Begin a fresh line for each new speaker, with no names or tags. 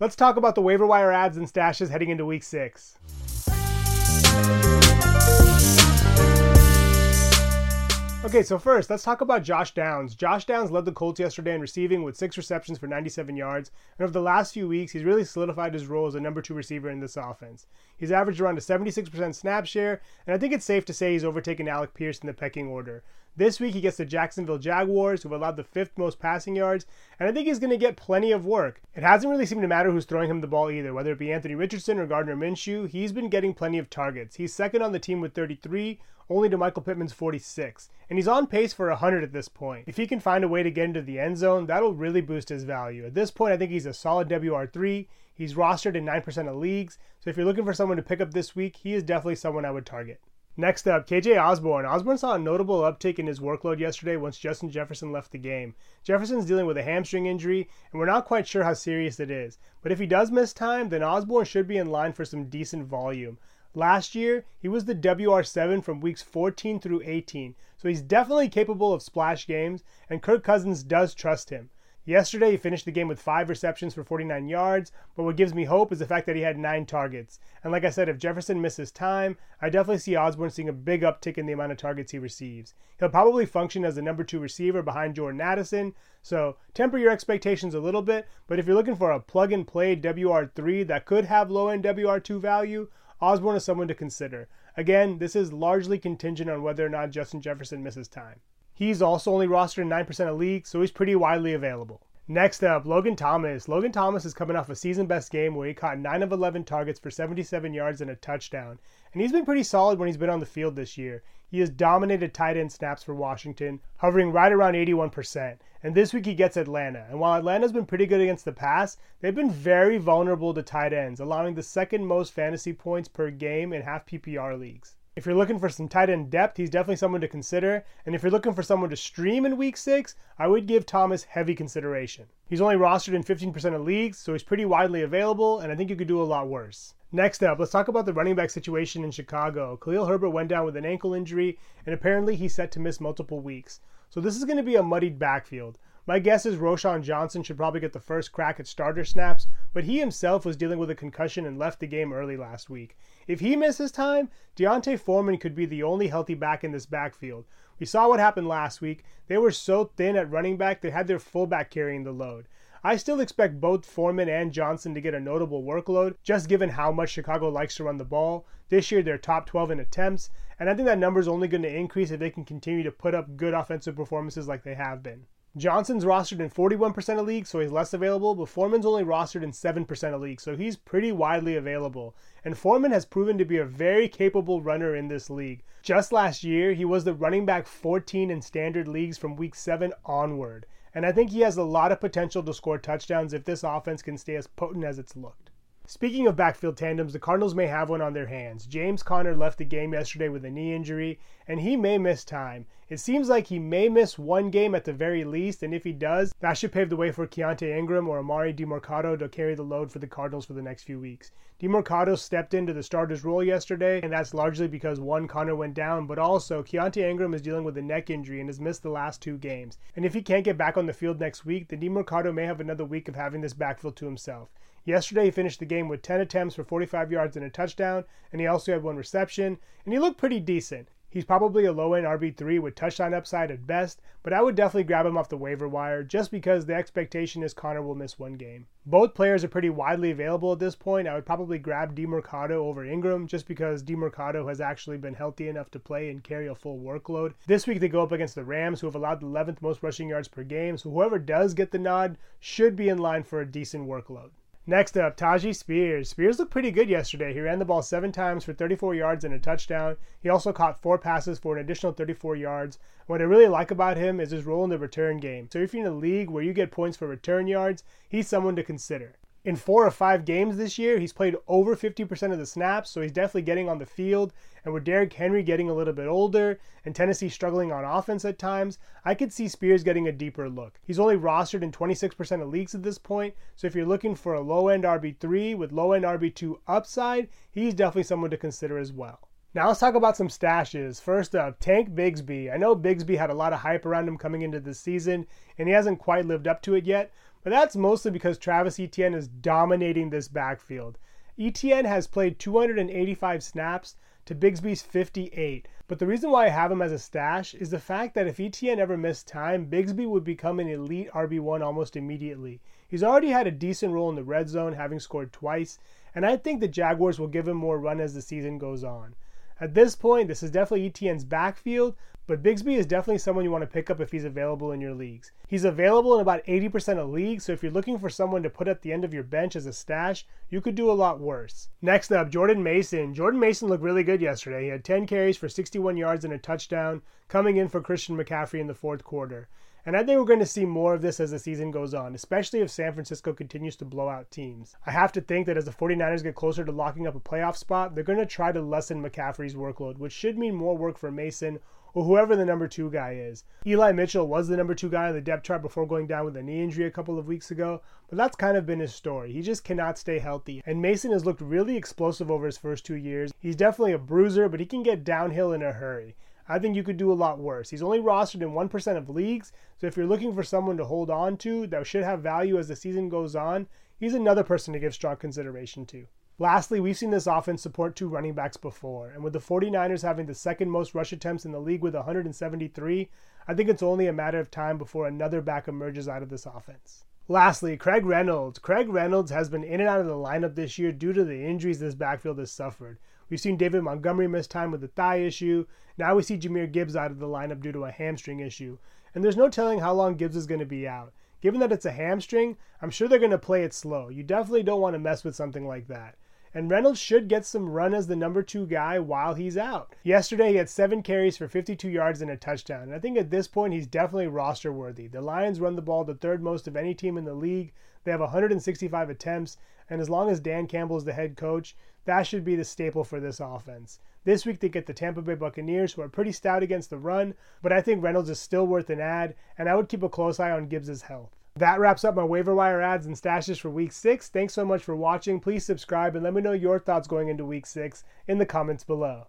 Let's talk about the waiver wire adds and stashes heading into week six. Okay, so first, let's talk about Josh Downs. Josh Downs led the Colts yesterday in receiving with six receptions for 97 yards, and over the last few weeks, he's really solidified his role as a number two receiver in this offense. He's averaged around a 76% snap share, and I think it's safe to say he's overtaken Alec Pierce in the pecking order. This week, he gets the Jacksonville Jaguars, who've allowed the fifth most passing yards, and I think he's going to get plenty of work. It hasn't really seemed to matter who's throwing him the ball either, whether it be Anthony Richardson or Gardner Minshew. He's been getting plenty of targets. He's second on the team with 33, only to Michael Pittman's 46. And he's on pace for 100 at this point. If he can find a way to get into the end zone, that'll really boost his value. At this point, I think he's a solid WR3. He's rostered in 9% of leagues, so if you're looking for someone to pick up this week, he is definitely someone I would target. Next up, KJ Osborne. Osborne saw a notable uptick in his workload yesterday once Justin Jefferson left the game. Jefferson's dealing with a hamstring injury, and we're not quite sure how serious it is. But if he does miss time, then Osborne should be in line for some decent volume. Last year, he was the WR7 from weeks 14 through 18, so he's definitely capable of splash games, and Kirk Cousins does trust him. Yesterday, he finished the game with five receptions for 49 yards, but what gives me hope is the fact that he had nine targets. And like I said, if Jefferson misses time, I definitely see Osborne seeing a big uptick in the amount of targets he receives. He'll probably function as the number two receiver behind Jordan Addison, so temper your expectations a little bit, but if you're looking for a plug and play WR3 that could have low end WR2 value, Osborne is someone to consider. Again, this is largely contingent on whether or not Justin Jefferson misses time. He's also only rostered in 9% of leagues, so he's pretty widely available. Next up, Logan Thomas. Logan Thomas is coming off a season best game where he caught 9 of 11 targets for 77 yards and a touchdown. And he's been pretty solid when he's been on the field this year. He has dominated tight end snaps for Washington, hovering right around 81%. And this week he gets Atlanta. And while Atlanta's been pretty good against the pass, they've been very vulnerable to tight ends, allowing the second most fantasy points per game in half PPR leagues. If you're looking for some tight end depth, he's definitely someone to consider. And if you're looking for someone to stream in week six, I would give Thomas heavy consideration. He's only rostered in 15% of leagues, so he's pretty widely available, and I think you could do a lot worse. Next up, let's talk about the running back situation in Chicago. Khalil Herbert went down with an ankle injury, and apparently he's set to miss multiple weeks. So this is going to be a muddied backfield. My guess is Roschon Johnson should probably get the first crack at starter snaps, but he himself was dealing with a concussion and left the game early last week. If he misses time, D'Onta Foreman could be the only healthy back in this backfield. We saw what happened last week. They were so thin at running back, they had their fullback carrying the load. I still expect both Foreman and Johnson to get a notable workload, just given how much Chicago likes to run the ball. This year, they're top 12 in attempts, and I think that number is only going to increase if they can continue to put up good offensive performances like they have been. Johnson's rostered in 41% of leagues, so he's less available, but Foreman's only rostered in 7% of leagues, so he's pretty widely available. And Foreman has proven to be a very capable runner in this league. Just last year, he was the running back 14 in standard leagues from week 7 onward. And I think he has a lot of potential to score touchdowns if this offense can stay as potent as it's looked. Speaking of backfield tandems, the Cardinals may have one on their hands. James Conner left the game yesterday with a knee injury, and he may miss time. It seems like he may miss one game at the very least, and if he does, that should pave the way for Keaontay Ingram or Emari Demercado to carry the load for the Cardinals for the next few weeks. Demercado stepped into the starter's role yesterday, and that's largely because one Conner went down, but also Keaontay Ingram is dealing with a neck injury and has missed the last two games. And if he can't get back on the field next week, then Demercado may have another week of having this backfield to himself. Yesterday, he finished the game with 10 attempts for 45 yards and a touchdown, and he also had one reception, and he looked pretty decent. He's probably a low end RB3 with touchdown upside at best, but I would definitely grab him off the waiver wire just because the expectation is Conner will miss one game. Both players are pretty widely available at this point. I would probably grab Demercado over Ingram just because Demercado has actually been healthy enough to play and carry a full workload. This week they go up against the Rams, who have allowed the 11th most rushing yards per game, so whoever does get the nod should be in line for a decent workload. Next up, Tyjae Spears. Spears looked pretty good yesterday. He ran the ball seven times for 34 yards and a touchdown. He also caught four passes for an additional 34 yards. What I really like about him is his role in the return game. So if you're in a league where you get points for return yards, he's someone to consider in four or five games this year, he's played over 50% of the snaps, so he's definitely getting on the field. And with Derrick Henry getting a little bit older and Tennessee struggling on offense at times, I could see Spears getting a deeper look. He's only rostered in 26% of leagues at this point, so if you're looking for a low end RB3 with low end RB2 upside, he's definitely someone to consider as well. Now let's talk about some stashes. First up, Tank Bigsby. I know Bigsby had a lot of hype around him coming into the season, and he hasn't quite lived up to it yet. But that's mostly because Travis Etienne is dominating this backfield. Etienne has played 285 snaps to Bigsby's 58. But the reason why I have him as a stash is the fact that if Etienne ever missed time, Bigsby would become an elite RB1 almost immediately. He's already had a decent role in the red zone, having scored twice, and I think the Jaguars will give him more run as the season goes on. At this point, this is definitely Etienne's backfield, but Bigsby is definitely someone you want to pick up if he's available in your leagues. He's available in about 80% of leagues, so if you're looking for someone to put at the end of your bench as a stash, you could do a lot worse. Next up, Jordan Mason. Jordan Mason looked really good yesterday. He had 10 carries for 61 yards and a touchdown, coming in for Christian McCaffrey in the fourth quarter. And I think we're going to see more of this as the season goes on, especially if San Francisco continues to blow out teams. I have to think that as the 49ers get closer to locking up a playoff spot, they're going to try to lessen McCaffrey's workload, which should mean more work for Mason or whoever the number two guy is. Eli Mitchell was the number two guy on the depth chart before going down with a knee injury a couple of weeks ago, but that's kind of been his story. He just cannot stay healthy. And Mason has looked really explosive over his first two years. He's definitely a bruiser, but he can get downhill in a hurry. I think you could do a lot worse. He's only rostered in 1% of leagues, so if you're looking for someone to hold on to that should have value as the season goes on, he's another person to give strong consideration to. Lastly, we've seen this offense support two running backs before, and with the 49ers having the second most rush attempts in the league with 173, I think it's only a matter of time before another back emerges out of this offense. Lastly, Craig Reynolds. Craig Reynolds has been in and out of the lineup this year due to the injuries this backfield has suffered. We've seen David Montgomery miss time with a thigh issue. Now we see Jahmyr Gibbs out of the lineup due to a hamstring issue. And there's no telling how long Gibbs is going to be out. Given that it's a hamstring, I'm sure they're going to play it slow. You definitely don't want to mess with something like that and Reynolds should get some run as the number two guy while he's out. Yesterday, he had seven carries for 52 yards and a touchdown, and I think at this point, he's definitely roster worthy. The Lions run the ball the third most of any team in the league. They have 165 attempts, and as long as Dan Campbell is the head coach, that should be the staple for this offense. This week they get the Tampa Bay Buccaneers, who are pretty stout against the run, but I think Reynolds is still worth an add, and I would keep a close eye on Gibbs' health. That wraps up my waiver wire adds and stashes for week six. Thanks so much for watching. Please subscribe and let me know your thoughts going into week six in the comments below.